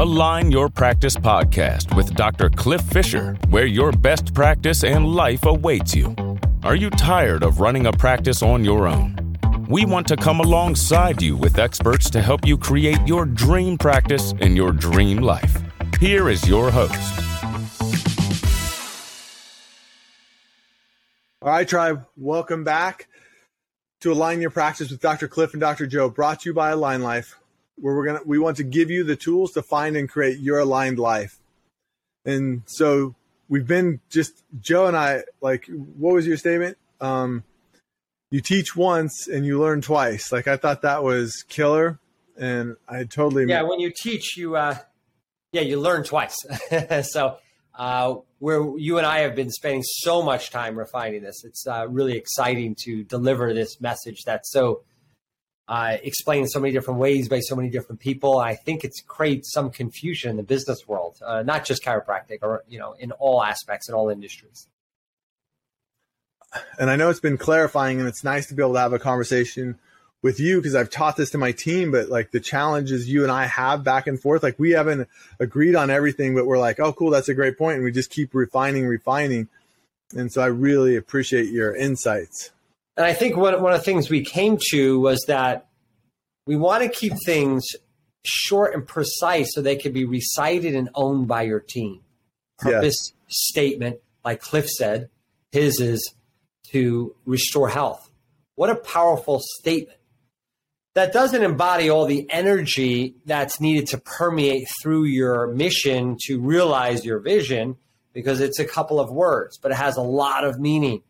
Align Your Practice podcast with Dr. Cliff Fisher, where your best practice and life awaits you. Are you tired of running a practice on your own? We want to come alongside you with experts to help you create your dream practice and your dream life. Here is your host. All right, tribe, welcome back to Align Your Practice with Dr. Cliff and Dr. Joe, brought to you by Align Life, where we're gonna we want to give you the tools to find and create your aligned life. And so we've been just Joe and I like what was your statement? Um you teach once and you learn twice. Like I thought that was killer and I totally Yeah, when you teach you uh yeah, you learn twice. so uh, where you and I have been spending so much time refining this. It's uh, really exciting to deliver this message that's so uh, explained in so many different ways by so many different people. I think it's creates some confusion in the business world, uh, not just chiropractic, or you know, in all aspects in all industries. And I know it's been clarifying, and it's nice to be able to have a conversation with you because I've taught this to my team, but like the challenges you and I have back and forth, like we haven't agreed on everything, but we're like, oh, cool, that's a great point, and we just keep refining, refining. And so I really appreciate your insights. And I think one one of the things we came to was that we want to keep things short and precise so they can be recited and owned by your team. Purpose yes. statement, like Cliff said, his is to restore health. What a powerful statement that doesn't embody all the energy that's needed to permeate through your mission to realize your vision because it's a couple of words, but it has a lot of meaning.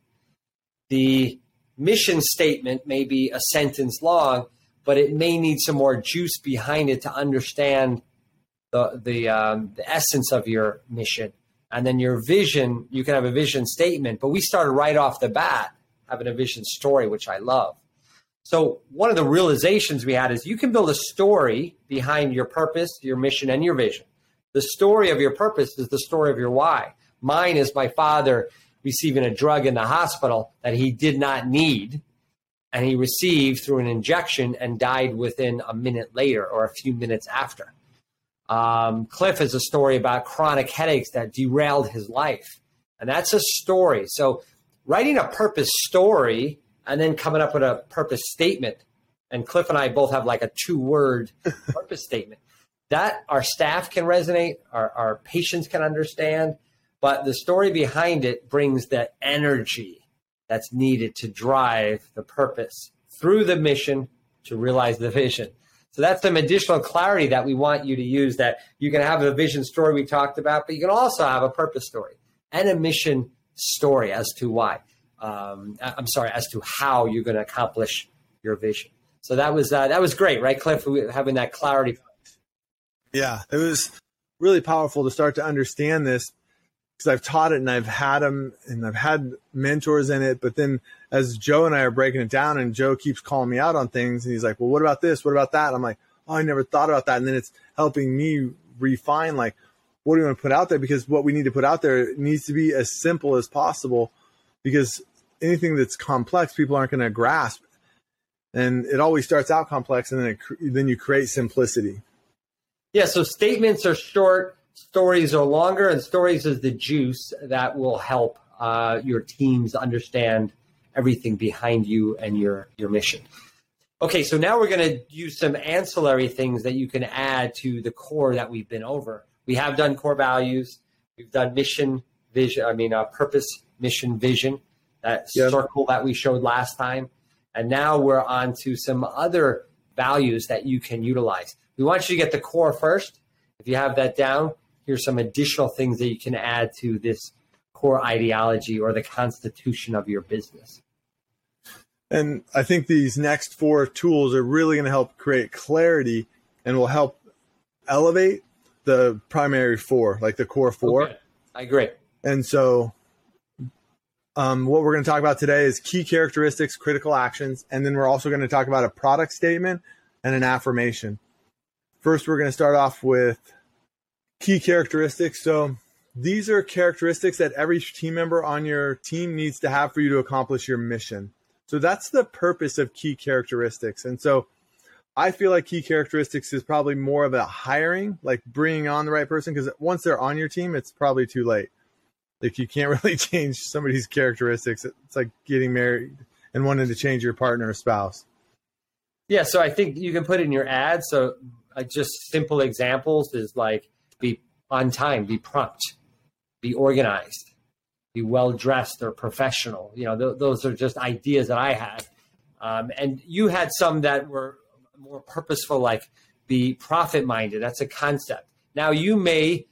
The mission statement may be a sentence long, but it may need some more juice behind it to understand the the, um, the essence of your mission. And then your vision, you can have a vision statement, but we started right off the bat having a vision story, which I love. So one of the realizations we had is you can build a story behind your purpose, your mission, and your vision. The story of your purpose is the story of your why. Mine is my father receiving a drug in the hospital that he did not need, and he received through an injection and died within a minute later or a few minutes after. Um, Cliff is a story about chronic headaches that derailed his life, and that's a story. So writing a purpose story and then coming up with a purpose statement. And Cliff and I both have like a two word purpose statement that our staff can resonate, our, our patients can understand, but the story behind it brings the energy that's needed to drive the purpose through the mission to realize the vision. So that's some additional clarity that we want you to use that you can have a vision story we talked about, but you can also have a purpose story and a mission story as to why um, I'm sorry, as to how you're going to accomplish your vision. So that was uh, that was great, right, Cliff? Having that clarity. Yeah, it was really powerful to start to understand this because I've taught it and I've had them and I've had mentors in it. But then as Joe and I are breaking it down, and Joe keeps calling me out on things, and he's like, "Well, what about this? What about that?" I'm like, "Oh, I never thought about that." And then it's helping me refine like, what do you want to put out there? Because what we need to put out there needs to be as simple as possible because anything that's complex, people aren't going to grasp. And it always starts out complex, and then it, then you create simplicity. Yeah. So statements are short, stories are longer, and stories is the juice that will help uh, your teams understand everything behind you and your your mission. Okay, so now we're going to use some ancillary things that you can add to the core that we've been over. We have done core values. We've done mission, vision. I mean, uh, purpose, mission, vision that yep. circle that we showed last time. And now we're on to some other values that you can utilize. We want you to get the core first. If you have that down, here's some additional things that you can add to this core ideology or the constitution of your business. And I think these next four tools are really going to help create clarity and will help elevate the primary four, like the core four. Okay. I agree. And so um, what we're going to talk about today is key characteristics, critical actions, and then we're also going to talk about a product statement and an affirmation. First, we're going to start off with key characteristics. So, these are characteristics that every team member on your team needs to have for you to accomplish your mission. So, that's the purpose of key characteristics. And so, I feel like key characteristics is probably more of a hiring, like bringing on the right person. Because once they're on your team, it's probably too late. Like you can't really change somebody's characteristics. It's like getting married and wanting to change your partner or spouse. Yeah, so I think you can put in your ad. So just simple examples is like be on time, be prompt, be organized, be well dressed or professional. You know, th- those are just ideas that I had. Um, and you had some that were more purposeful, like be profit minded. That's a concept. Now, you may,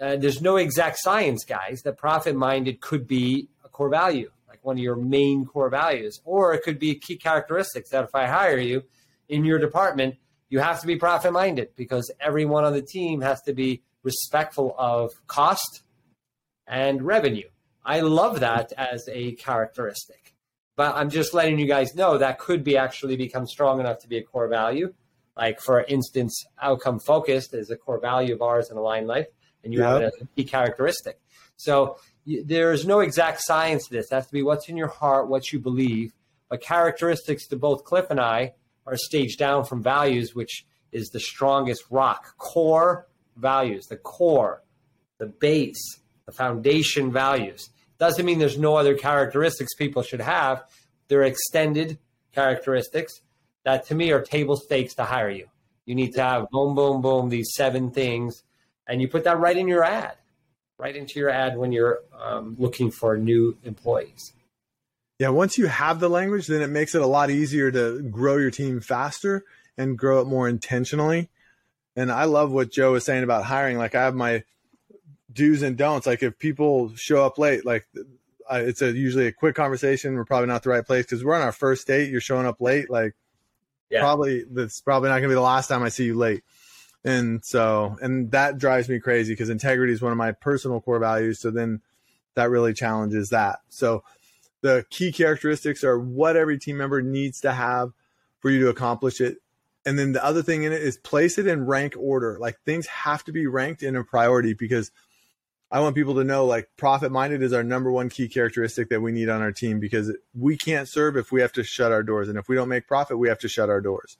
uh, there's no exact science, guys, that profit minded could be a core value, like one of your main core values, or it could be key characteristics that if I hire you in your department, you have to be profit minded because everyone on the team has to be respectful of cost and revenue. I love that as a characteristic. But I'm just letting you guys know that could be actually become strong enough to be a core value. Like for instance, outcome focused is a core value of ours in Align Life, and you yep. have it as a key characteristic. So there is no exact science to this. It has to be what's in your heart, what you believe. But characteristics to both Cliff and I are staged down from values, which is the strongest rock, core values, the core, the base, the foundation values. Doesn't mean there's no other characteristics people should have. They're extended characteristics that to me are table stakes to hire you. You need to have boom, boom, boom, these seven things, and you put that right in your ad, right into your ad when you're um, looking for new employees. Yeah, once you have the language, then it makes it a lot easier to grow your team faster and grow it more intentionally. And I love what Joe was saying about hiring. Like I have my do's and don'ts. Like if people show up late, like it's a usually a quick conversation. We're probably not the right place because we're on our first date. You're showing up late. Like yeah. probably that's probably not gonna be the last time I see you late. And so, and that drives me crazy because integrity is one of my personal core values. So then that really challenges that. So the key characteristics are what every team member needs to have for you to accomplish it. And then the other thing in it is place it in rank order. Like things have to be ranked in a priority because I want people to know like profit minded is our number one key characteristic that we need on our team because we can't serve if we have to shut our doors. And if we don't make profit, we have to shut our doors.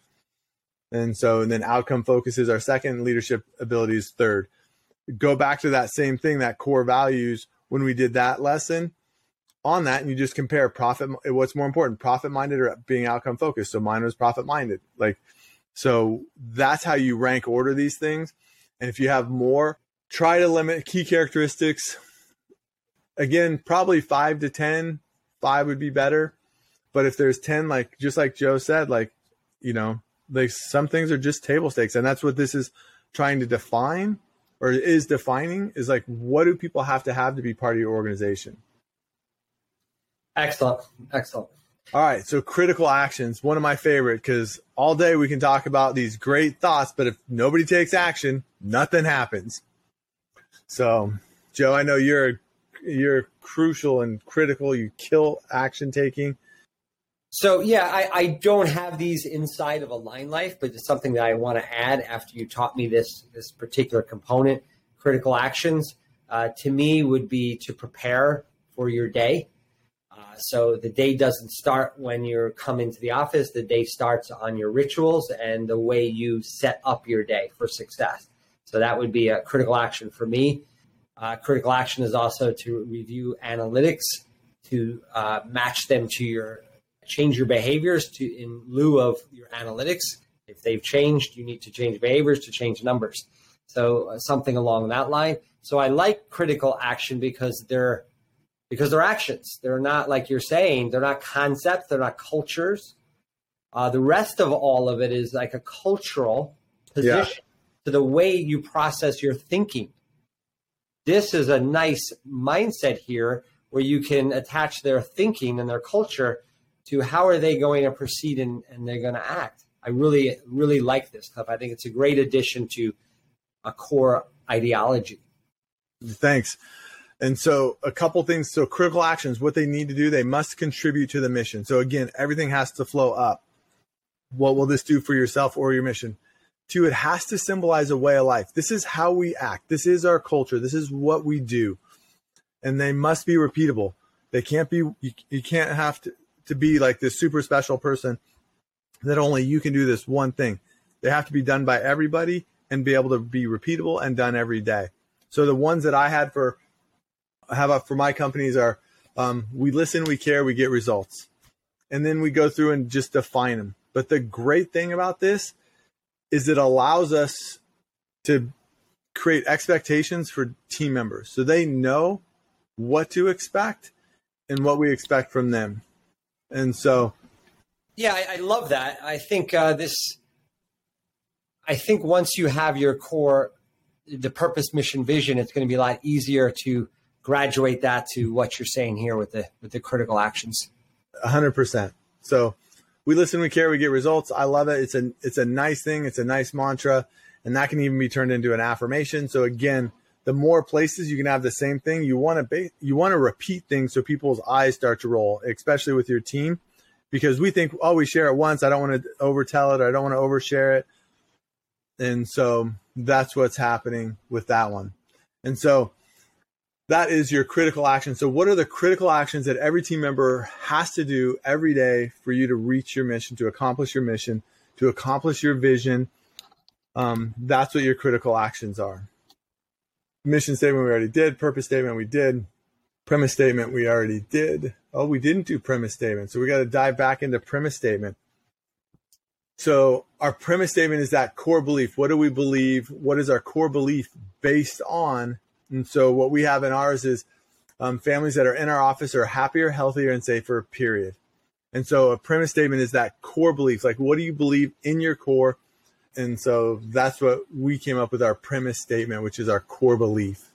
And so, and then outcome focus is our second, leadership abilities third. Go back to that same thing, that core values when we did that lesson on that, and you just compare profit. What's more important, profit minded or being outcome focused? So mine was profit minded. Like, so that's how you rank order these things. And if you have more try to limit key characteristics. Again, probably five to 10, five would be better. But if there's 10, like just like Joe said, like, you know, like some things are just table stakes. And that's what this is trying to define or is defining is like, what do people have to have to be part of your organization? Excellent. Excellent. All right. So critical actions, one of my favorite, because all day we can talk about these great thoughts, but if nobody takes action, nothing happens. So, Joe, I know you're you're crucial and critical. You kill action taking. So yeah, I, I don't have these inside of Align Life, but it's something that I want to add after you taught me this this particular component. Critical actions uh, to me would be to prepare for your day. Uh, so the day doesn't start when you come into the office. The day starts on your rituals and the way you set up your day for success. So that would be a critical action for me. Uh, critical action is also to review analytics to uh, match them to your change your behaviors to in lieu of your analytics. If they've changed, you need to change behaviors to change numbers. So uh, something along that line. So I like critical action because they're because they're actions. They're not like you're saying. They're not concepts. They're not cultures. Uh, the rest of all of it is like a cultural position to the way you process your thinking. This is a nice mindset here where you can attach their thinking and their culture to how are they going to proceed and, and they're going to act. I really, really like this stuff. I think it's a great addition to a core ideology. Thanks. And so, a couple things. So, critical actions, what they need to do, they must contribute to the mission. So, again, everything has to flow up. What will this do for yourself or your mission? Two, it has to symbolize a way of life. This is how we act. This is our culture. This is what we do. And they must be repeatable. They can't be, you, you can't have to, to be like this super special person that only you can do this one thing. They have to be done by everybody and be able to be repeatable and done every day. So the ones that I had for have for my companies are um, we listen, we care, we get results, and then we go through and just define them. But the great thing about this is it allows us to create expectations for team members so they know what to expect and what we expect from them. And so, yeah, I, I love that. I think uh, this I think once you have your core, the purpose, mission, vision, it's going to be a lot easier to graduate that to what you're saying here with the with the critical actions. hundred percent. So we listen, we care, we get results. I love it. It's a it's a nice thing. It's a nice mantra, and that can even be turned into an affirmation. So again, the more places you can have the same thing, you want to be, you want to repeat things so people's eyes start to roll, especially with your team, because we think, oh, we share it once. I don't want to overtell it, or I don't want to overshare it. And so that's what's happening with that one. And so that is your critical action. So, what are the critical actions that every team member has to do every day for you to reach your mission, to accomplish your mission, to accomplish your vision? Um, that's what your critical actions are. Mission statement we already did. Purpose statement we did. Premise statement we already did. Oh, we didn't do premise statement. So we got to dive back into premise statement. So our premise statement is that core belief. What do we believe? What is our core belief based on? And so what we have in ours is um, families that are in our office are happier, healthier, and safer. Period. And so a premise statement is that core belief. Like, what do you believe in your core? And so that's what we came up with our premise statement, which is our core belief.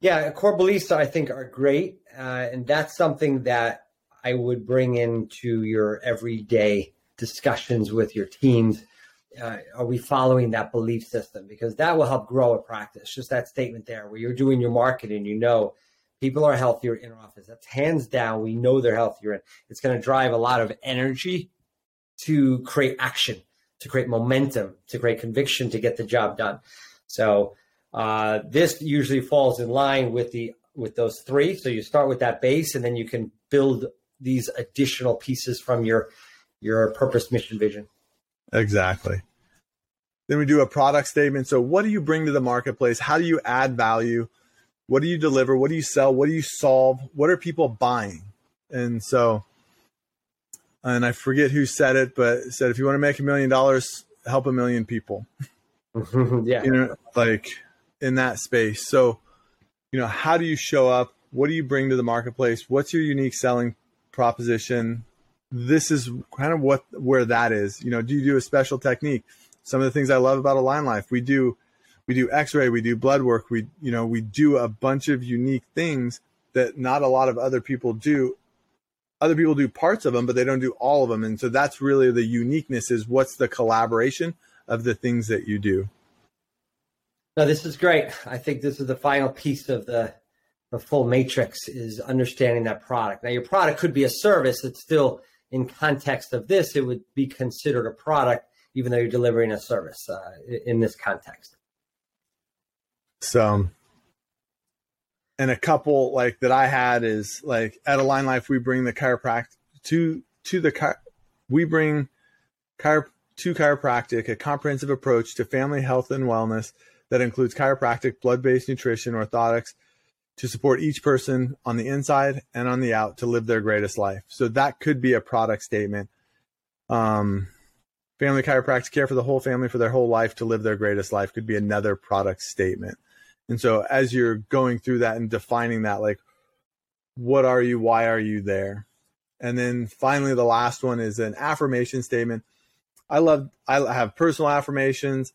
Yeah, core beliefs I think are great, uh, and that's something that I would bring into your everyday discussions with your teams. Uh, are we following that belief system? Because that will help grow a practice. Just that statement there, where you're doing your marketing, you know, people are healthier in our office. That's hands down. We know they're healthier, and it's going to drive a lot of energy to create action, to create momentum, to create conviction to get the job done. So uh, this usually falls in line with the with those three. So you start with that base, and then you can build these additional pieces from your your purpose, mission, vision. Exactly. Then we do a product statement. So, what do you bring to the marketplace? How do you add value? What do you deliver? What do you sell? What do you solve? What are people buying? And so, and I forget who said it, but said if you want to make a million dollars, help a million people. yeah. You know, like in that space. So, you know, how do you show up? What do you bring to the marketplace? What's your unique selling proposition? This is kind of what where that is. You know, do you do a special technique? Some of the things I love about Align Life, we do we do X-ray, we do blood work, we you know we do a bunch of unique things that not a lot of other people do. Other people do parts of them, but they don't do all of them, and so that's really the uniqueness. Is what's the collaboration of the things that you do. No, this is great. I think this is the final piece of the the full matrix is understanding that product. Now, your product could be a service that's still in context of this, it would be considered a product, even though you're delivering a service uh, in this context. So, and a couple like that I had is like at Align Life, we bring the chiropractic to to the car, we bring to chiropractic a comprehensive approach to family health and wellness that includes chiropractic, blood based nutrition, orthotics, to support each person on the inside and on the out to live their greatest life. So that could be a product statement. Um, family chiropractic care for the whole family for their whole life to live their greatest life could be another product statement. And so as you're going through that and defining that, like, what are you? Why are you there? And then finally, the last one is an affirmation statement. I love, I have personal affirmations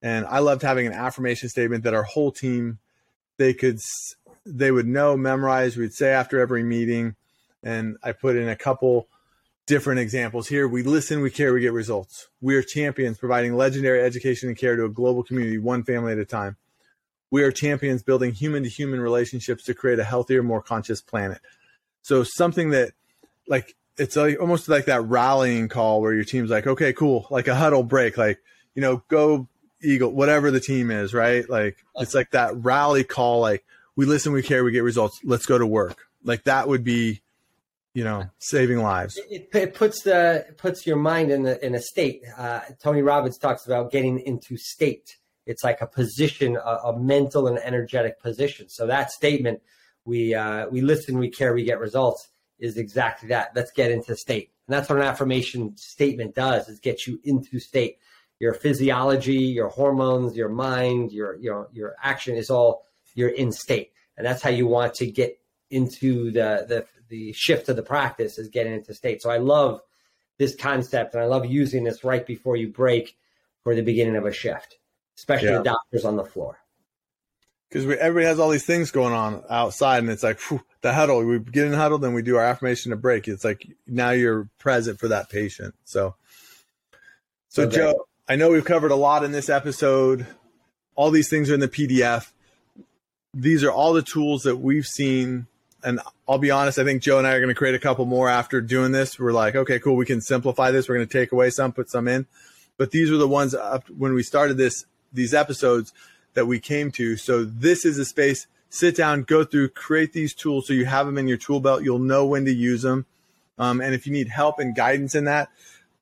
and I loved having an affirmation statement that our whole team, they could they would know, memorize. We'd say after every meeting, and I put in a couple different examples here. We listen, we care, we get results. We are champions providing legendary education and care to a global community, one family at a time. We are champions building human to human relationships to create a healthier, more conscious planet. So something that like it's like almost like that rallying call where your team's like, okay, cool, like a huddle break, like, you know, go Eagle, whatever the team is, right? Like it's like that rally call, like we listen, we care, we get results. Let's go to work. Like that would be, you know, saving lives. It, it, puts the it puts your mind in the in a state. Uh, Tony Robbins talks about getting into state. It's like a position, a, a mental and energetic position. So that statement, we uh, we listen, we care, we get results, is exactly that. Let's get into state, and that's what an affirmation statement does: is get you into state. Your physiology, your hormones, your mind, your your your action is all you're in state, and that's how you want to get into the the the shift of the practice is getting into state. So I love this concept and I love using this right before you break for the beginning of a shift, especially yeah. the doctors on the floor. Because we everybody has all these things going on outside, and it's like whew, the huddle. We get in the huddle, then we do our affirmation to break. It's like now you're present for that patient. So, so okay. Joe, I know we've covered a lot in this episode. All these things are in the PDF. These are all the tools that we've seen and I'll be honest, I think Joe and I are going to create a couple more after doing this. We're like, okay, cool, we can simplify this. We're going to take away some, put some in. But these were the ones up when we started this these episodes that we came to. So this is a space. Sit down, go through, create these tools so you have them in your tool belt. You'll know when to use them. Um, and if you need help and guidance in that,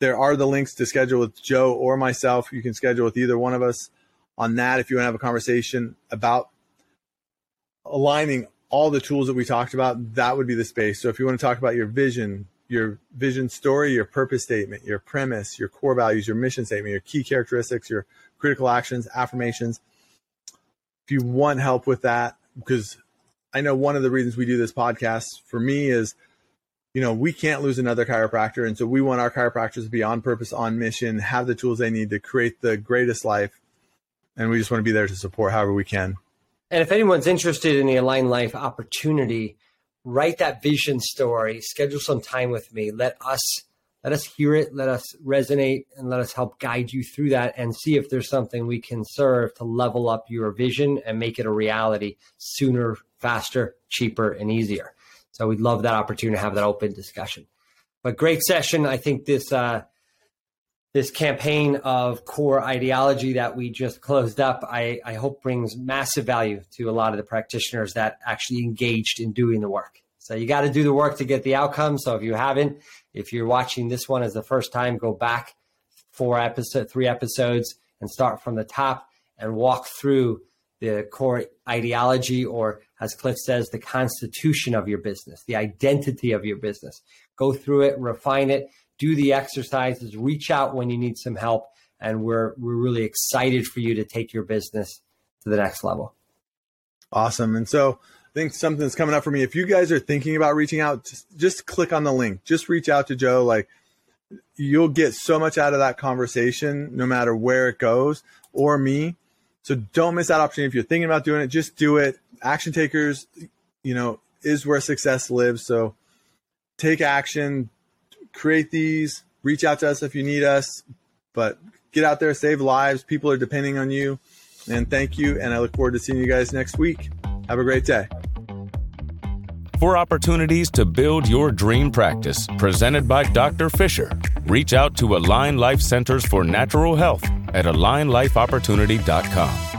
there are the links to schedule with Joe or myself. You can schedule with either one of us on that if you want to have a conversation about aligning all the tools that we talked about, that would be the space. So if you want to talk about your vision, your vision story, your purpose statement, your premise, your core values, your mission statement, your key characteristics, your critical actions, affirmations. If you want help with that, because I know one of the reasons we do this podcast for me is, you know, we can't lose another chiropractor. And so we want our chiropractors to be on purpose, on mission, have the tools they need to create the greatest life. And we just want to be there to support however we can. And if anyone's interested in the Align Life opportunity, write that vision story, schedule some time with me. Let us let us hear it, let us resonate, and let us help guide you through that and see if there's something we can serve to level up your vision and make it a reality sooner, faster, cheaper, and easier. So we'd love that opportunity to have that open discussion. But great session. I think this uh, this campaign of core ideology that we just closed up, I, I, hope brings massive value to a lot of the practitioners that actually engaged in doing the work. So you got to do the work to get the outcome. So if you haven't, if you're watching this one as the first time, go back four episode, three episodes and start from the top and walk through the core ideology or as Cliff says, the constitution of your business, the identity of your business. Go through it, refine it, do the exercises, reach out when you need some help. And we're, we're really excited for you to take your business to the next level. Awesome. And so I think something's coming up for me. If you guys are thinking about reaching out, just, just click on the link. Just reach out to Joe. Like you'll get so much out of that conversation, no matter where it goes, or me. So don't miss that opportunity. If you're thinking about doing it, just do it. Action takers, you know, is where success lives. So take action, create these. Reach out to us if you need us. But get out there, save lives. People are depending on you. And thank you. And I look forward to seeing you guys next week. Have a great day. For opportunities to build your dream practice, presented by Dr. Fisher, reach out to Align Life Centers for Natural Health at alignlifeopportunity.com.